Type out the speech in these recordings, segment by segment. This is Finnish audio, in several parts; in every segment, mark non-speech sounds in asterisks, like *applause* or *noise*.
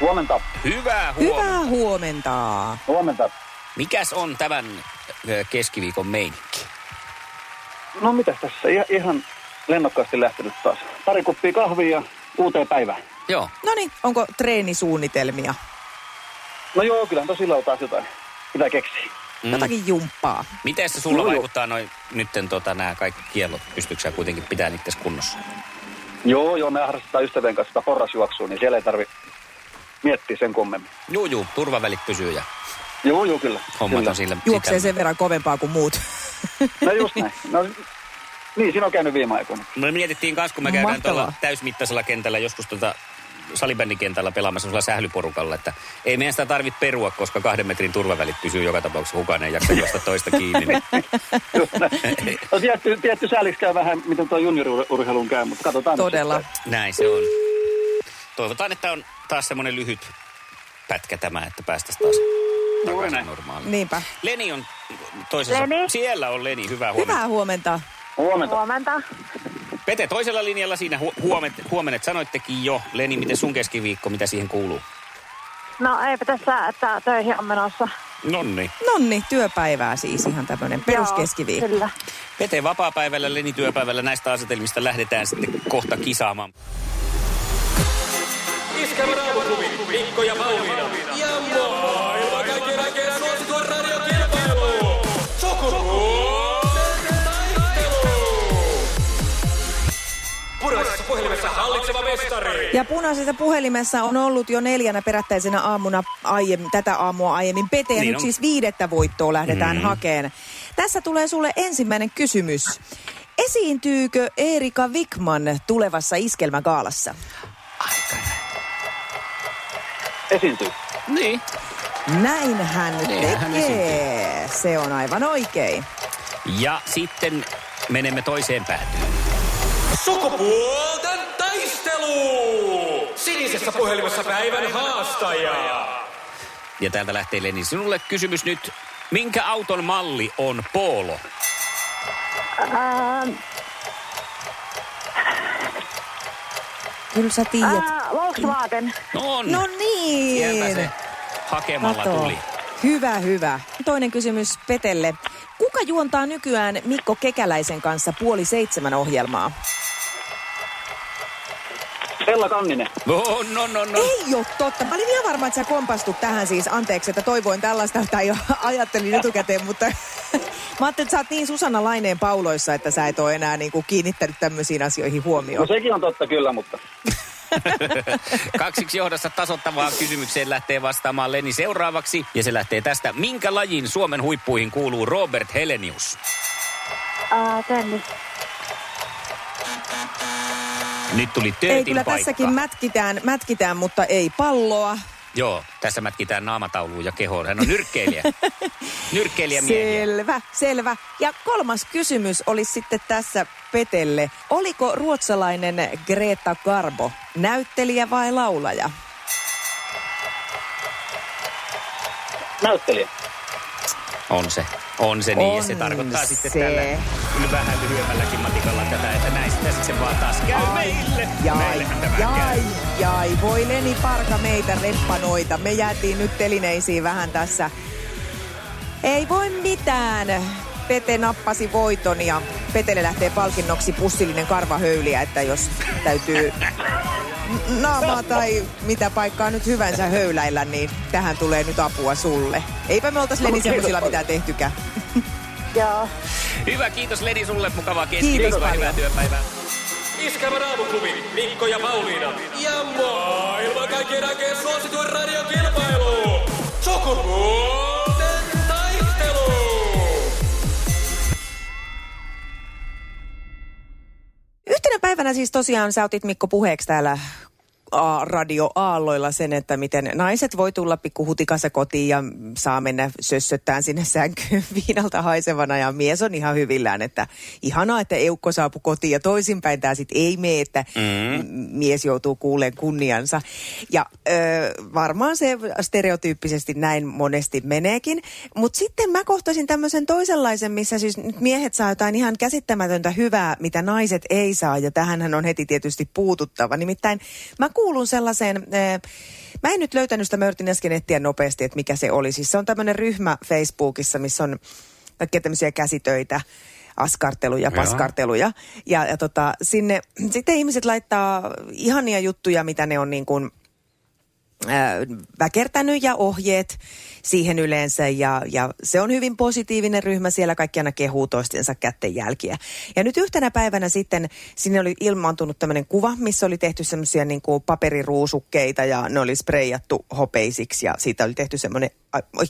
Huomenta. Hyvää huomenta. Hyvää huomenta. Huomenta. Mikäs on tämän keskiviikon meininki? No mitäs tässä? Ihan, ihan lennokkaasti lähtenyt taas. Pari kuppia kahvia ja uuteen päivään. Joo. No niin, onko treenisuunnitelmia? No joo, kyllä tosilla on taas jotain. Pitää keksiä. Mm. Jotakin jumppaa. Miten se sulla joo. vaikuttaa noin nytten tota, nämä kaikki kiellot? Pystytkö sä kuitenkin pitää niitä kunnossa? Joo, joo, me harrastetaan ystävien kanssa sitä porrasjuoksua, niin siellä ei tarvi miettiä sen kummemmin. Juu, juu, turvavälit pysyy ja Joo, joo, kyllä. hommat kyllä. on sillä. Juoksee sitä- sen verran kovempaa kuin muut. *laughs* No just näin. No, niin, siinä on käynyt viime aikoina. Me mietittiin kanssa, kun me käydään Mahtavaa. tuolla täysmittaisella kentällä joskus tota salibändikentällä pelaamassa sellaisella sählyporukalla, että ei meidän sitä tarvitse perua, koska kahden metrin turvavälit pysyy joka tapauksessa kukaan ei jaksa juosta toista kiinni. Niin. *laughs* No tietty, tietty sääliksi käy vähän, miten tuo junioriurheilun käy, mutta katsotaan. Todella. Näin se on. Toivotaan, että on taas semmoinen lyhyt pätkä tämä, että päästäisiin taas takaisin normaaliin. Niinpä. Leni on toisessa. Leni. Siellä on Leni, hyvää huomenta. Hyvää huomenta. Huomenta. Huomenta. Pete toisella linjalla siinä hu- huomet, huomenet sanoittekin jo. Leni, miten sun keskiviikko, mitä siihen kuuluu? No eipä tässä, että töihin on menossa. Nonni. Nonni, työpäivää siis ihan tämmöinen peruskeskiviikko. Joo, kyllä. Pete vapaa-päivällä, Leni työpäivällä näistä asetelmista lähdetään sitten kohta kisaamaan. Iskelmän aamuklubi! Mikko ja Pauliina! Ja maailman kaikkien radiokilpailu! Sukupuolten taistelu! Puraisessa puhelimessa hallitseva mestari! Ja punaisessa puhelimessa on ollut jo neljänä perättäisenä aamuna aiem, tätä aamua aiemmin Pete. Ja Niin nyt on. siis viidettä voittoa lähdetään Mm. hakeen. Tässä tulee sulle ensimmäinen kysymys. Esiintyykö Erika Wikman tulevassa iskelmägaalassa? Esiintyy. Niin. Näin hän Niin, hän tekee. Se on aivan oikein. Ja sitten menemme toiseen päätyyn. Sukupuolten taistelu! Sinisessä puhelimessa päivän haastaja! Ja täältä lähtee Leni. Sinulle kysymys nyt. Minkä auton malli on Polo? Ää, Kyllä sä tiedät. ää, Volkswagen. No on. No Sieltä niin. se hakemalla Kato. tuli. Hyvä, hyvä. Toinen kysymys Petelle. Kuka juontaa nykyään Mikko Kekäläisen kanssa puoli seitsemän ohjelmaa? Ella Kanninen. No, no, no, no. Ei ole totta. Mä olin ihan varma, että sä kompastut tähän siis. Anteeksi, että toivoin tällaista tai jo ajattelin etukäteen, mutta mä ajattelin, että sä oot niin Susanna Laineen pauloissa, että sä et ole enää niin kuin kiinnittänyt tämmöisiin asioihin No huomioon. sekin on totta kyllä, mutta *laughs* Kaksiksi johdossa tasottavaan kysymykseen lähtee vastaamaan Leni seuraavaksi. Ja se lähtee tästä. Minkä lajin Suomen huippuihin kuuluu Robert Helenius? Ää, tennis. Nyt tuli Ei, kyllä paikka. tässäkin mätkitään, mätkitään, mutta ei palloa. Joo, tässä mätkitään naamatauluun ja kehoon. Hän on nyrkkeilijä. *laughs* nyrkkeilijä miehiä. Selvä, selvä. Ja kolmas kysymys olisi sitten tässä Petelle. Oliko ruotsalainen Greta Garbo näyttelijä vai laulaja? näyttelijä. On se. On se niin. ja On se tarkoittaa sitten se. tällä kyllä vähän lyhyemmälläkin matikalla tätä, että näin sitten se vaan taas käy meille. Jai, jai, jai. Voi Leni Parka meitä reppanoita. Me jäätiin nyt telineisiin vähän tässä. Ei voi mitään. Pete nappasi voiton ja Petelle lähtee palkinnoksi pussillinen karvahöyliä, että jos täytyy naamaa tai mitä paikkaa nyt hyvänsä höyläillä, niin tähän tulee nyt apua sulle. Eipä me oltais Leni semmoisilla paljon. mitään tehtykään. Joo. Hyvä, kiitos Ledi sulle. Mukavaa keskiviikkoa. Hyvää työpäivää. Iskävä raamuklubi, Mikko ja Pauliina. Ja maailman kaikkien aikeen suosituen radiokilpailu. Sukupuolten taistelu. Yhtenä päivänä siis tosiaan sä otit Mikko puheeksi täällä A- radio Aalloilla sen, että miten naiset voi tulla pikkuhutikassa kotiin ja saa mennä sössöttään sinne sänkyyn *laughs* viinalta haisevana ja mies on ihan hyvillään, että ihanaa, että eukko saapui kotiin ja toisinpäin tämä sitten ei mene, että mm. mies joutuu kuuleen kunniansa. Ja ö, varmaan se stereotyyppisesti näin monesti meneekin, mutta sitten mä kohtasin tämmöisen toisenlaisen, missä siis nyt miehet saa jotain ihan käsittämätöntä hyvää, mitä naiset ei saa ja tähän on heti tietysti puututtava. Nimittäin mä kuulun sellaiseen, eh, mä en nyt löytänyt sitä, mä yritin äsken etsiä nopeasti, että mikä se oli. Siis se on tämmöinen ryhmä Facebookissa, missä on kaikkia tämmöisiä käsitöitä, askarteluja, paskarteluja. Ja, ja tota, sinne sitten ihmiset laittaa ihania juttuja, mitä ne on niin kuin ää, väkertänyt ja ohjeet siihen yleensä ja, ja se on hyvin positiivinen ryhmä, siellä kaikki aina kehuu toistensa kätten jälkiä. Ja nyt yhtenä päivänä sitten sinne oli ilmaantunut tämmöinen kuva, missä oli tehty semmoisia niin kuin paperiruusukkeita ja ne oli spreijattu hopeisiksi ja siitä oli tehty semmoinen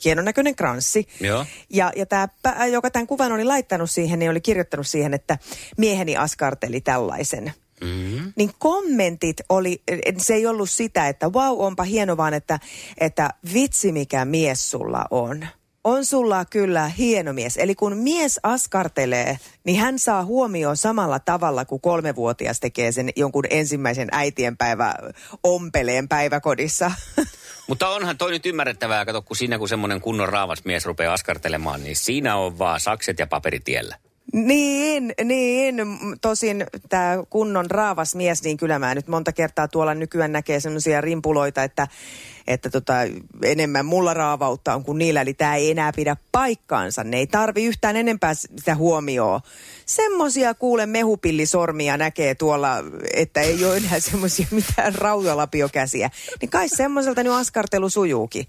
hienon näköinen kranssi. Joo. Ja, ja tämä, joka tämän kuvan oli laittanut siihen, niin oli kirjoittanut siihen, että mieheni askarteli tällaisen. Mm-hmm. Niin kommentit oli, se ei ollut sitä, että wow, onpa hieno, vaan että, että vitsi mikä mies sulla on. On sulla kyllä hieno mies. Eli kun mies askartelee, niin hän saa huomioon samalla tavalla kuin kolmevuotias tekee sen jonkun ensimmäisen äitienpäivä ompeleen päiväkodissa. *laughs* Mutta onhan toi nyt ymmärrettävää, kato, kun siinä kun semmoinen kunnon raavas mies rupeaa askartelemaan, niin siinä on vaan sakset ja paperitiellä. Niin, niin. Tosin tämä kunnon raavas mies, niin kyllä mä nyt monta kertaa tuolla nykyään näkee semmoisia rimpuloita, että, että tota, enemmän mulla raavautta on kuin niillä. Eli tämä ei enää pidä paikkaansa. Ne ei tarvi yhtään enempää sitä huomioon. Semmoisia kuule mehupillisormia näkee tuolla, että ei ole enää *laughs* semmoisia mitään rautalapiokäsiä. Niin kai semmoiselta nyt askartelu sujuukin.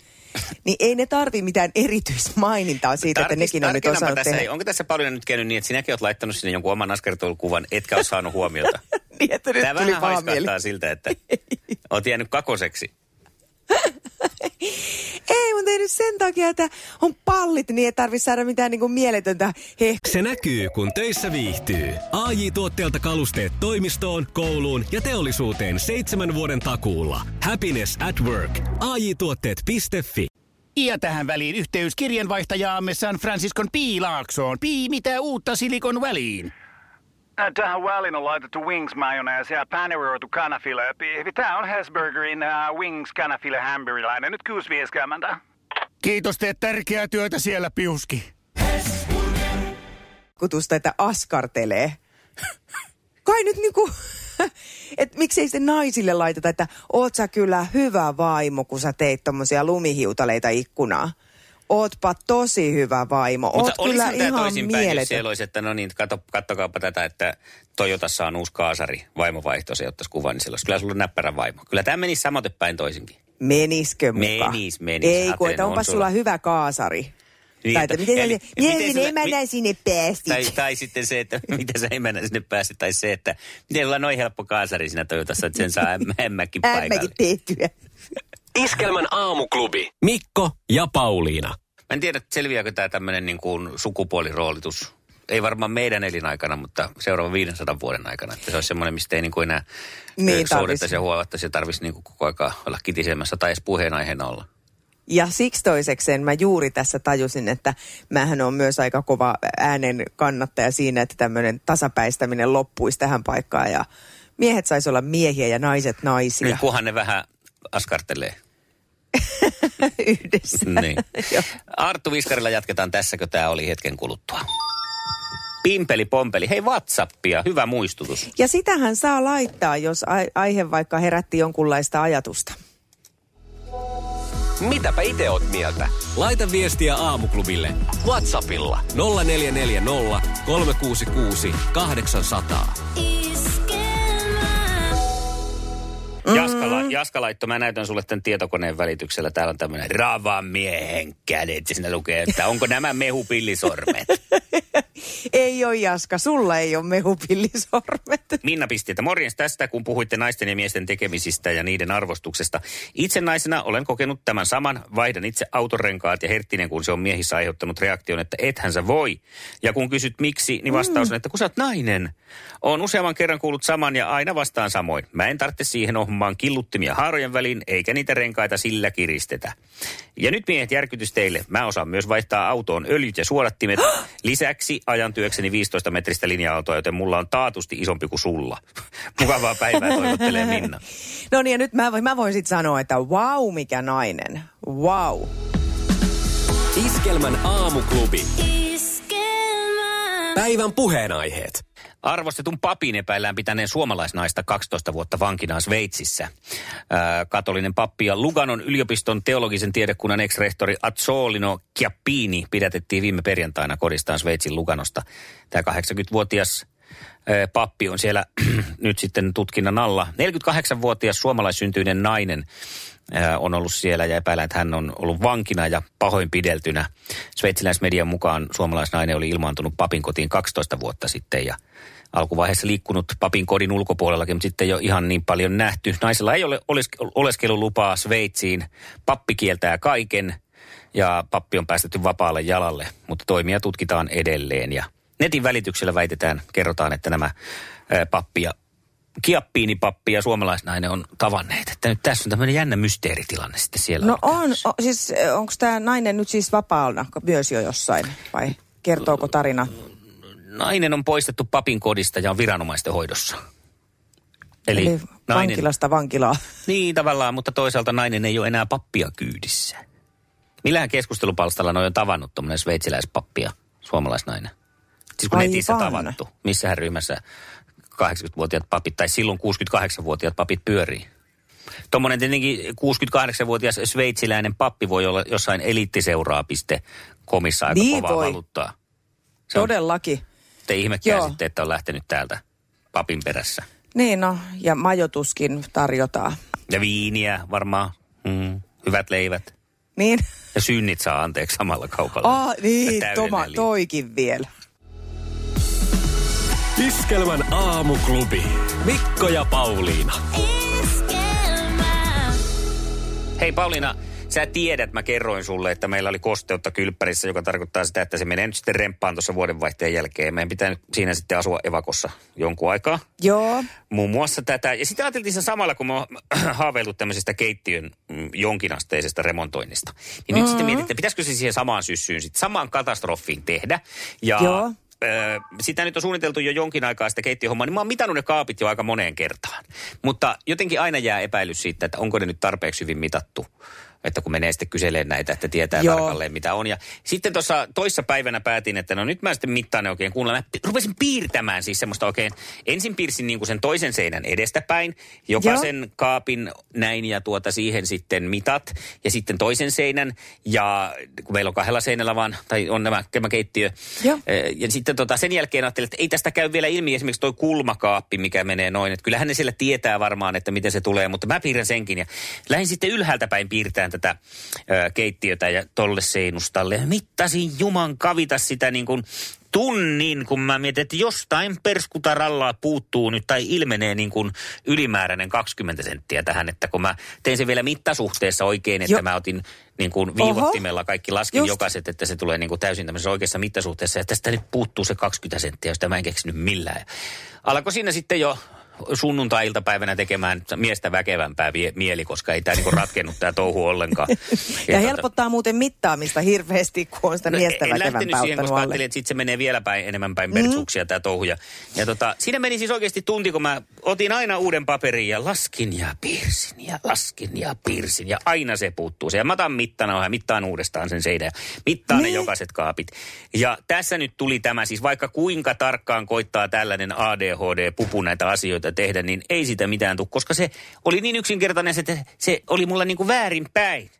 Niin ei ne tarvi mitään erityismainintaa siitä, että Tarkist- nekin on nyt osannut tässä, tehdä. Onko tässä paljon nyt käynyt niin, että sinäkin olet laittanut sinne jonkun oman askartelukuvan, etkä ole saanut huomiota? *laughs* Niin, että nyt Tämä tuli vähän haiskahtaa siltä, että *laughs* olet jäänyt kakoseksi. Ei, mutta ei nyt sen takia, että on pallit, niin ei tarvitse saada mitään niin kuin mieletöntä heh. Se näkyy, kun töissä viihtyy. ai tuotteelta kalusteet toimistoon, kouluun ja teollisuuteen seitsemän vuoden takuulla. Happiness at work. ai tuotteetfi Ja tähän väliin yhteys kirjanvaihtajaamme San Franciscon P. Laaksoon. Pi, mitä uutta Silikon väliin? Äh, Tähän väliin on laitettu wings mayonnaise ja paneroitu kanafila. Tämä on Hesburgerin uh, wings kanafila hamburilainen. Nyt 6.50. Kiitos, teet tärkeää työtä siellä, Piuski. Kutusta, että askartelee. Kai nyt niinku, että miksei sitten naisille laiteta, että oot sä kyllä hyvä vaimo, kun sä teit tommosia lumihiutaleita ikkunaa. Ootpa tosi hyvä vaimo. Oot Mutta kyllä olisi tämä ihan toisinpäin, jos siellä olisi, että no niin, katso, kattokaapa tätä, että Toyotassa on uusi kaasari, vaimovaihto, se ottaisi kuvan, niin olisi kyllä sulla näppärä vaimo. Kyllä tämä menisi samoin päin toisinkin. Meniskö muka? Menis, menis. Ei, kun että on onpas sulla- sulla hyvä kaasari. Niin, tai että- että miten, eli- miten miten sulla- emännä mi- sinne päästit? Tai, tai sitten se, että *laughs* mitä sä emännä sinne pääsit, tai se, että miten on noin helppo kaasari siinä Toyotassa, että sen saa *laughs* ämmäkin paikalle. Ämmäkin tehtyä. Iskelmän aamuklubi. Mikko ja Pauliina. Mä en tiedä, selviääkö tämä tämmöinen niin kuin sukupuoliroolitus. Ei varmaan meidän elinaikana, mutta seuraavan 500 vuoden aikana. Että se olisi semmoinen, mistä ei niin kuin enää Niin, soudettaisi ja huovattaisi ja tarvitsisi niin kuin koko aika olla kitisemässä tai edes puheenaiheena olla. Ja siksi toisekseen mä juuri tässä tajusin, että mähän on myös aika kova äänen kannattaja siinä, että tämmöinen tasapäistäminen loppuisi tähän paikkaan ja miehet saisi olla miehiä ja naiset naisia Niin kunhan ne vähän askartelee. *laughs* yhdessä. Niin. *laughs* Arttu Viskarilla jatketaan tässä, kun tämä oli hetken kuluttua. Pimpeli pompeli. Hei Whatsappia, hyvä muistutus. Ja sitähän saa laittaa, jos ai- aihe vaikka herätti jonkunlaista ajatusta. Mitäpä itse oot mieltä? Laita viestiä aamuklubille Whatsappilla. 0440 366 800. la, Jaska laittoi, mä näytän sulle tämän tietokoneen välityksellä. Täällä on tämmöinen ravan miehen kädet. Ja siinä lukee, että onko nämä mehupillisormet. *laughs* ei ole Jaska, sulla ei ole mehupillisormet. Minna pisti, että morjens tästä, kun puhuitte naisten ja miesten tekemisistä ja niiden arvostuksesta. Itse naisena olen kokenut tämän saman. Vaihdan itse autorenkaat ja herttinen, kun se on miehissä aiheuttanut reaktion, että ethän sä voi. Ja kun kysyt miksi, niin vastaus on, että kun sä oot nainen. Olen useamman kerran kuullut saman ja aina vastaan samoin. Mä en tarvitse siihen ohjelmaan killuttimia haarojen väliin, eikä niitä renkaita sillä kiristetä. Ja nyt miehet järkytys teille. Mä osaan myös vaihtaa autoon öljyt ja suodattimet. *gasps* Lisäksi ajan työkseni 15 metristä linja-autoa, joten mulla on taatusti isompi kuin sulla. *laughs* Mukavaa päivää toivottelee Minna. *laughs* No niin, ja nyt mä voin, mä voin sitten sanoa, että wow, mikä nainen. Wow. Iskelmän aamuklubi. Päivän puheenaiheet. Arvostetun papin epäillään pitäneen suomalaisnaista 12 vuotta vankinaan Sveitsissä. Ää, katolinen pappi ja Luganon yliopiston teologisen tiedekunnan ex-rehtori Azzolino Chiappini pidätettiin viime perjantaina kodistaan Sveitsin Luganosta. Tämä 80-vuotias ää, pappi on siellä *clears throat* nyt sitten tutkinnan alla. 48-vuotias suomalaissyntyinen nainen on ollut siellä ja epäillään, että hän on ollut vankina ja pahoinpideltynä. Sveitsiläismedian mukaan suomalaisnainen oli ilmaantunut papin kotiin 12 vuotta sitten ja alkuvaiheessa liikkunut papin kodin ulkopuolellakin, mutta sitten jo ihan niin paljon nähty. Naisella ei ole oles- oleskelulupaa Sveitsiin. Pappi kieltää kaiken ja pappi on päästetty vapaalle jalalle, mutta toimia tutkitaan edelleen. Ja netin välityksellä väitetään, kerrotaan, että nämä ää, pappi ja kiappiinipappi ja suomalaisnainen on tavanneet. Että nyt tässä on tämmöinen jännä mysteeritilanne sitten siellä. No on, käynnissä. o, siis onko tämä nainen nyt siis vapaalla myös jo jossain vai kertooko tarina? Nainen on poistettu papin kodista ja on viranomaisten hoidossa. Eli, Eli nainen, vankilasta vankilaa. Niin tavallaan, mutta toisaalta nainen ei ole enää pappia kyydissä. Millähän keskustelupalstalla noin on tavannut tuommoinen sveitsiläispappi ja suomalaisnainen? Siis kun Aivan. netissä tavattu. Missähän ryhmässä 80-vuotiaat papit tai silloin 68-vuotiaat papit pyörii? Tuommoinen tietenkin 68-vuotias sveitsiläinen pappi voi olla jossain eliittiseuraa.comissa aika Niin kovaa voi. valuuttaa. Se on Todellakin. te ihmekään Joo. sitten, että on lähtenyt täältä papin perässä. Niin no, ja majoituskin tarjotaan. Ja viiniä varmaan, mm, hyvät leivät. Niin? Ja synnit saa anteeksi samalla kaupalla. Ah, niin, Toma, toikin vielä. Iskelmän aamuklubi. Mikko ja Pauliina. Hei Pauliina, sä tiedät, mä kerroin sulle, että meillä oli kosteutta kylppärissä, joka tarkoittaa sitä, että se menee nyt sitten remppaan tuossa vuodenvaihteen jälkeen. Meidän pitää nyt siinä sitten asua evakossa jonkun aikaa. Joo. Muun muassa tätä. Ja sitten ajateltiin sen samalla, kun me on *clears throat* haaveillut tämmöisestä keittiön mm, jonkinasteisesta remontoinnista. Niin nyt sitten mietittiin, että pitäisikö se siihen samaan syssyyn, sitten samaan katastrofiin tehdä. Ja Joo. Öö, sitä nyt on suunniteltu jo jonkin aikaa sitä keittiöhommaa, niin mä oon mitannut ne kaapit jo aika moneen kertaan. Mutta jotenkin aina jää epäilys siitä, että onko ne nyt tarpeeksi hyvin mitattu. Että kun menee sitten kyselemään näitä, että tietää Joo. tarkalleen mitä on. Ja sitten tuossa toissa päivänä päätin, että no nyt mä sitten mittaan ne oikein kunnolla. Mä rupesin piirtämään siis semmoista oikein. Ensin piirsin niin kuin sen toisen seinän edestäpäin. Jokaisen kaapin näin ja tuota siihen sitten mitat. Ja sitten toisen seinän. Ja kun meillä on kahdella seinällä vaan, tai on nämä, tämä keittiö. Joo. Eh, Ja sitten tota, sen jälkeen ajattelin, että ei tästä käy vielä ilmi esimerkiksi toi kulmakaappi, mikä menee noin. Että kyllähän ne siellä tietää varmaan, että miten se tulee, mutta mä piirrän senkin. Ja lähdin sitten ylhäältä päin piirtämään tätä ö, keittiötä ja tolle seinustalle. Mittasin juman kavita sitä niin kuin tunnin, kun mä mietin, että jostain perskutarallaa puuttuu nyt tai ilmenee niin kuin ylimääräinen 20 senttiä tähän, että kun mä tein sen vielä mittasuhteessa oikein, että Jo. mä otin niin kuin viivottimella kaikki laskin Just. jokaiset, että se tulee niin kuin täysin tämmöisessä oikeassa mittasuhteessa. Ja tästä nyt puuttuu se 20 senttiä, josta mä en keksinyt millään. Ja Alkoi siinä sitten jo sunnuntai-iltapäivänä tekemään miestä väkevämpää vie- mieli, koska ei tämä niinku ratkennut tämä touhu ollenkaan. *laughs* Ja, tota- helpottaa muuten mittaamista hirveästi, kun on sitä miestä No, en lähtenyt väkevämpää siihen, koska alle. ajattelin, että sitten se menee vielä päin, enemmän päin pertsuksia tämä touhu. Ja, ja tota, siinä meni siis oikeasti tunti, kun mä otin aina uuden paperin ja laskin ja piirsin ja laskin ja piirsin. Ja aina se puuttuu. Se ja mä otan mittana ja mittaan uudestaan sen seinän. ja Mittaan ne Niin. jokaiset kaapit. Ja tässä nyt tuli tämä siis, vaikka kuinka tarkkaan koittaa tällainen ADHD-pupu näitä asioita tehdä, niin ei sitä mitään tule, koska se oli niin yksinkertainen, että se oli mulla niin kuin väärinpäin.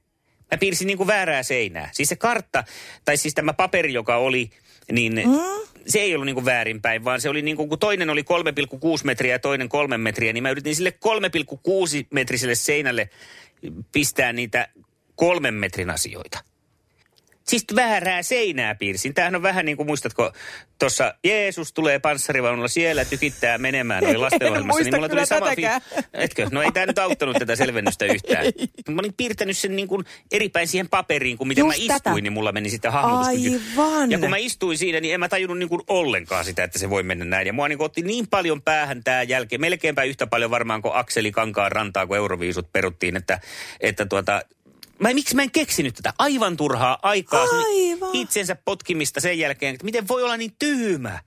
Mä piirsin niin kuin väärää seinää. Siis se kartta, tai siis tämä paperi, joka oli, niin mm. se ei ollut niin kuin väärinpäin, vaan se oli niin kuin, kun toinen oli 3,6 metriä ja toinen 3 metriä, niin mä yritin sille 3,6 metriselle seinälle pistää niitä kolmen metrin asioita. Siis väärää seinää piirsin. Tämähän on vähän niin kuin, muistatko, tuossa Jeesus tulee panssarivaunulla siellä, tykittää menemään, oli lastenohjelmassa, niin mulla tuli sama tätäkään. Etkö? No ei tämä nyt auttanut tätä selvennystä yhtään. Mä olin piirtänyt sen niin kuin eri päin siihen paperiin, kun miten Just mä istuin, tätä. niin mulla meni sitten hahmotuskyky. Aivan. Ja kun mä istuin siinä, niin en mä tajunnut niin kuin ollenkaan sitä, että se voi mennä näin. Ja mua niin otti niin paljon päähän tämä jälkeen, melkeinpä yhtä paljon varmaan kuin Akseli Kankaan rantaa, kun Euroviisut peruttiin, että, että tuota, Mä, miksi mä en keksinyt tätä? Aivan turhaa aikaa. Aivan. Itsensä potkimista sen jälkeen, että miten voi olla niin tyhmä.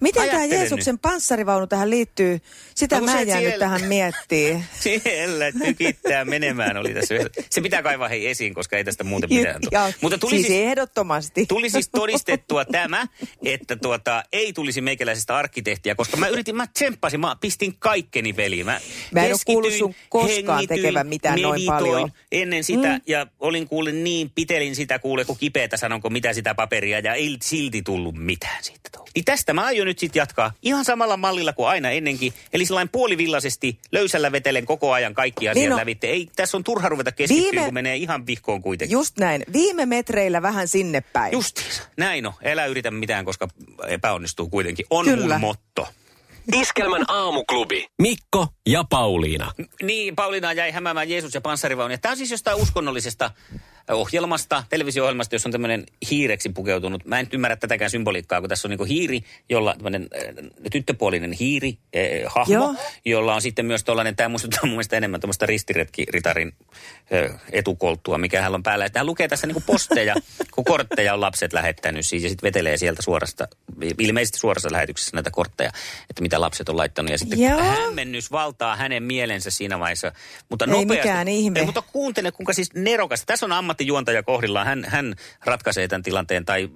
Miten tämä Jeesuksen panssarivaunu tähän liittyy? Sitä No mä jäänyt siellä- tähän miettiä. *laughs* Siellä tykittää menemään oli tässä. yhdessä. Se pitää kaivaa hei esiin, koska ei tästä muuten mitään tule. Mutta tuli siis, siis, ehdottomasti. tuli siis *laughs* todistettua tämä, että tuota, ei tulisi meikäläisestä arkkitehtiä, koska mä yritin, mä tsemppasin, mä pistin kaikkeni veliin. Mä, Mä en keskityin, kuullut sun koskaan tekevän mitään noin paljon. ennen sitä mm. ja olin kuule niin, pitelin sitä kuule kun kipeätä sanonko mitä sitä paperia ja ei silti tullut mitään siitä. Niin tästä mä aion nyt sitten jatkaa ihan samalla mallilla kuin aina ennenkin. Eli sellainen puolivillaisesti löysällä vetelen koko ajan kaikki asiat Niin no. lävitte. Ei, tässä on turha ruveta keskittyä, Viime- kun menee ihan vihkoon kuitenkin. Just näin. Viime metreillä vähän sinne päin. Justiinsa. Näin on. Älä yritä mitään, koska epäonnistuu kuitenkin. On Kyllä. mun motto. Iskelmän aamuklubi. Mikko ja Pauliina. Niin, Pauliina jäi hämäämään Jeesus ja panssarivaunu. Tämä on siis jostain uskonnollisesta ohjelmasta, televisio-ohjelmasta, jossa on tämmöinen hiireksi pukeutunut. Mä en ymmärrä tätäkään symboliikkaa, kun tässä on niinku hiiri, jolla tämmöinen äh, tyttöpuolinen hiiri, äh, hahmo, Joo. jolla on sitten myös tuollainen, tämä muistuttaa mun mielestä enemmän tuommoista ristiretkiritarin etukolttua, mikä hän on päällä. Että hän lukee tässä niinku posteja, *laughs* kun kortteja on lapset lähettänyt siis, ja sitten vetelee sieltä suorasta, ilmeisesti suorassa lähetyksessä näitä kortteja, että mitä lapset on laittanut. Ja sitten Joo. hämmennys valtaa hänen mielensä siinä vaiheessa. Mutta Ei nopeasti, mikään ihme. Ei, mutta kuuntele, kuinka siis nerokas. Tässä on ammattijuontaja kohdillaan. Hän, hän ratkaisee tämän tilanteen, tai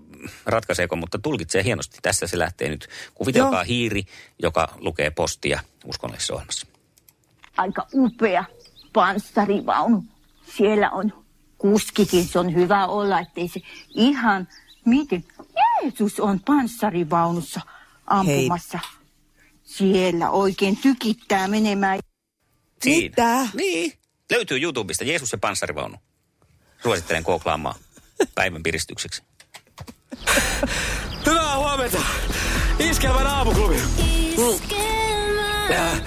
ratkaiseeko, mutta tulkitsee hienosti. Tässä se lähtee nyt. Kuvitelkaa Joo. hiiri, joka lukee postia uskonnollisessa ohjelmassa. aika upea panssarivaunu. Siellä on kuskikin, se on hyvä olla, ettei se ihan, miten Jeesus on panssarivaunussa ampumassa. Siellä oikein tykittää menemään. Mitä? Niin. Löytyy YouTubesta Jeesus ja panssarivaunu. Suosittelen googlaamaan päivän piristykseksi. Hyvää huomenta. Iskelmän aamuklubi. Äh,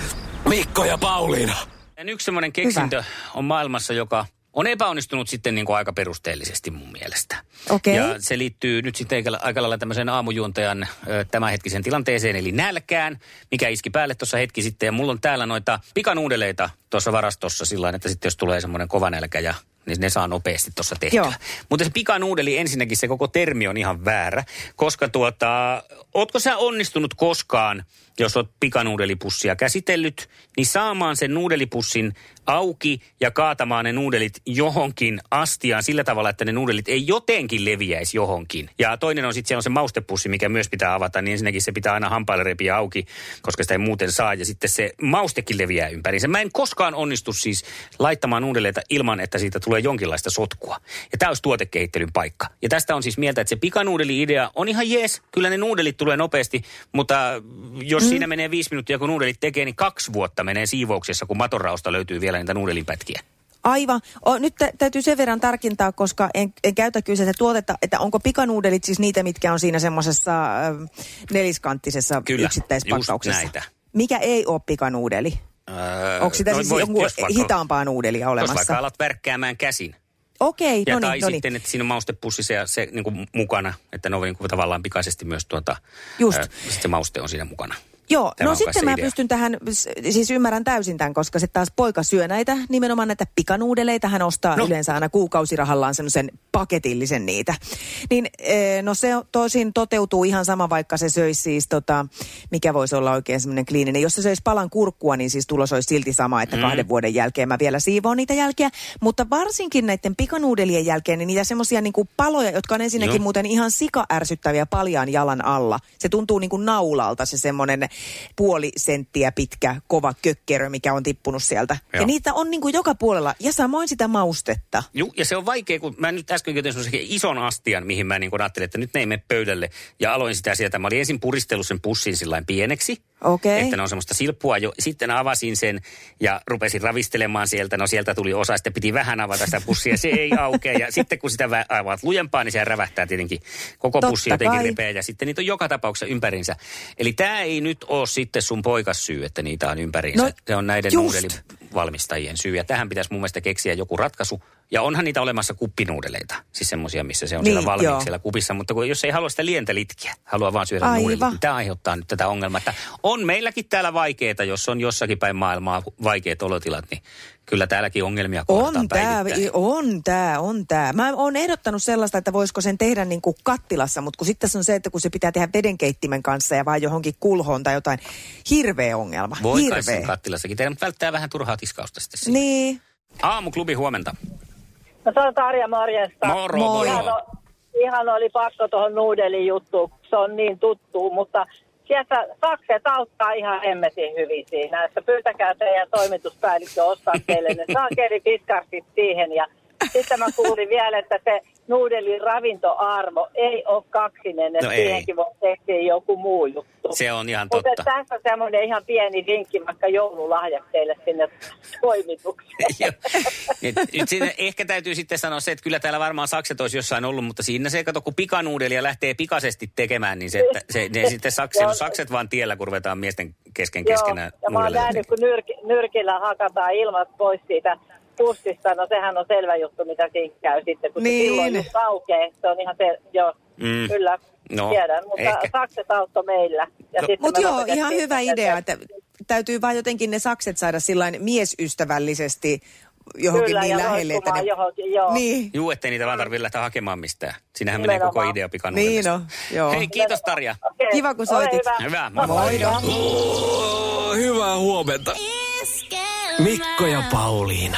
Mikko ja Pauliina. Yksi semmoinen keksintö on maailmassa, joka on epäonnistunut sitten niin kuin aika perusteellisesti mun mielestä. Okei. Ja se liittyy nyt sitten aika- lailla tämmöisen aamujuontajan tämänhetkisen tilanteeseen, eli nälkään, mikä iski päälle tuossa hetki sitten. Ja mulla on täällä noita pikanuudeleita tuossa varastossa sillä että sitten jos tulee semmoinen kova nälkä ja niin ne saa nopeasti tuossa tehtyä. Joo. Mutta se pikanuudeli ensinnäkin se koko termi on ihan väärä, koska tuota, ootko sä onnistunut koskaan, jos oot pikanuudelipussia käsitellyt, niin saamaan sen nuudelipussin auki ja kaatamaan ne nuudelit johonkin astiaan sillä tavalla, että ne nuudelit ei jotenkin leviäisi johonkin. Ja toinen on sitten siellä on se maustepussi, mikä myös pitää avata, niin ensinnäkin se pitää aina hampaille repiä auki, koska sitä ei muuten saa. Ja sitten se maustekin leviää ympäriinsä. Mä en koskaan onnistu siis laittamaan nuudeleita ilman, että siitä tulee jonkinlaista sotkua. Ja tämä olisi tuotekehittelyn paikka. Ja tästä on siis mieltä, että se pikanuudeli-idea on ihan jees. Kyllä ne nuudelit tulee nopeasti, mutta jos mm. siinä menee viisi minuuttia, kun nuudelit tekee, niin kaksi vuotta menee siivouksessa, kun matorausta löytyy vielä niitä nuudelinpätkiä. Aivan. O, nyt tä, täytyy sen verran tarkintaa, koska en, en käytä kyllä sitä tuotetta, että onko pikanuudelit siis niitä, mitkä on siinä semmoisessa äh, neliskanttisessa Kyllä, yksittäispakkauksessa? just näitä. Mikä ei ole pikanuudeli? Öö, Onko sitä no siis joku jos vaikka- hitaampaa nuudelia Jos vaikka olemassa? alat värkkäämään käsin. Okei, Ja no tai niin, no niin. sitten, että siinä on maustepussissa ja se niin kuin mukana, että ne on niin kuin tavallaan pikaisesti myös tuota, Just. ää, se mauste on siinä mukana. Joo, Tämä no sitten mä idea. pystyn tähän, siis ymmärrän täysin tämän, koska se taas poika syö näitä, nimenomaan näitä pikanuudeleita. Hän ostaa No. yleensä aina kuukausirahallaan semmoisen paketillisen niitä. Niin eh, no se tosin toteutuu ihan sama, vaikka se söisi siis tota, mikä voisi olla oikein semmoinen kliininen. Jos se söisi palan kurkkua, niin siis tulos olisi silti sama, että mm. kahden vuoden jälkeen mä vielä siivoon niitä jälkeä. Mutta varsinkin näiden pikanuudelien jälkeen, niin niitä semmoisia niinku paloja, jotka on ensinnäkin Joo. muuten ihan sika-ärsyttäviä paljaan jalan alla. Se tuntuu niin kuin naulalta se semmoinen puoli senttiä pitkä kova kökkerö, mikä on tippunut sieltä. Joo. Joo. Ja niitä on niin kuin joka puolella. Ja samoin sitä maustetta. Ju, ja se on vaikea, kun mä nyt äsken joten semmoisen ison astian, mihin mä niin ajattelin, että nyt ne ei mene pöydälle. Ja aloin sitä sieltä. Mä olin ensin puristellut sen pussin sillä pieneksi. Okei. Että ne on semmoista silppua jo. Sitten avasin sen ja rupesin ravistelemaan sieltä. No sieltä tuli osa, sitten piti vähän avata sitä pussia. Se ei aukea. Ja sitten kun sitä avaat lujempaa, niin se rävähtää tietenkin koko Totta pussi jotenkin kai. Ja sitten niitä on joka tapauksessa ympärinsä. Eli tämä ei nyt ole sitten sun poikas syy, että niitä on ympärinsä. No, se on näiden just. Nuudelivalmistajien syy. Ja tähän pitäisi mun mielestä keksiä joku ratkaisu. Ja onhan niitä olemassa kuppinuudeleita. Siis semmoisia, missä se on Niin, siellä valmiiksi joo. siellä kupissa. Mutta kun, jos ei halua sitä lientä litkiä, haluaa vaan syödä nuudelit, niin tämä aiheuttaa nyt tätä ongelmaa. Että on meilläkin täällä vaikeita, jos on jossakin päin maailmaa vaikeat olotilat, niin kyllä täälläkin ongelmia kohdataan On tämä, on tämä, on tämä. Mä oon ehdottanut sellaista, että voisiko sen tehdä niin kuin kattilassa, mutta kun sitten se on se, että kun se pitää tehdä vedenkeittimen kanssa ja vaan johonkin kulhoon tai jotain, hirveä ongelma. Voi kai sen hirveä. kattilassakin tehdä, mutta välttää vähän turhaa tiskausta sitten. siinä. Niin. Aamuklubi huomenta. No se on Tarja morjesta. Moro, Moi. Ihan, moro. o- ihan oli pakko tuohon nuudelin juttuun, se on niin tuttu, mutta sieltä sakset auttaa ihan hemmetin hyvin siinä. Että pyytäkää teidän toimituspäällikkö ostaa teille ne saakeli piskastit siihen ja sitten mä kuulin vielä, että se nuudelin ravintoarvo ei ole kaksinen, että No ei. siihenkin voi tehdä joku muu juttu. Se on ihan Mutta totta. tässä on semmoinen ihan pieni vinkki vaikka joululahjaksi teille sinne toimitukseen. *laughs* Joo. Nyt, nyt siinä ehkä täytyy sitten sanoa se, että kyllä täällä varmaan sakset olisi jossain ollut, mutta siinä se, kato, kun pikanuudelia lähtee pikaisesti tekemään, niin se, että se, ne *laughs* sitten sakset, Joo. sakset vaan tiellä, kun ruvetaan miesten kesken Joo, keskenään ja mä oon nähnyt, kun nyrki, nyrkillä hakataan ilmat pois siitä pussista, no sehän on selvä juttu, mitä siinä käy sitten, kun Niin. se silloin just aukee. Se on ihan se, joo, Mm. kyllä, No, no, tiedän, mutta ehkä. sakset auttoi meillä. Ja No, sitten Mutta me joo, ihan hyvä idea, että täytyy vaan jotenkin ne sakset saada sillain miesystävällisesti johonkin Kyllä, niin ja lähelle. Että ne... johonkin, joo. Niin. Juu, ettei niitä vaan tarvitse lähteä hakemaan mistään. Siinähän menee koko idea Niin pikanuudelista. on, joo. Hei, kiitos Tarja. Okei, Kiva, kun ole soitit. Hyvä. Hyvä, moi. Moido. Oh, hyvää huomenta. Mikko ja Pauliina.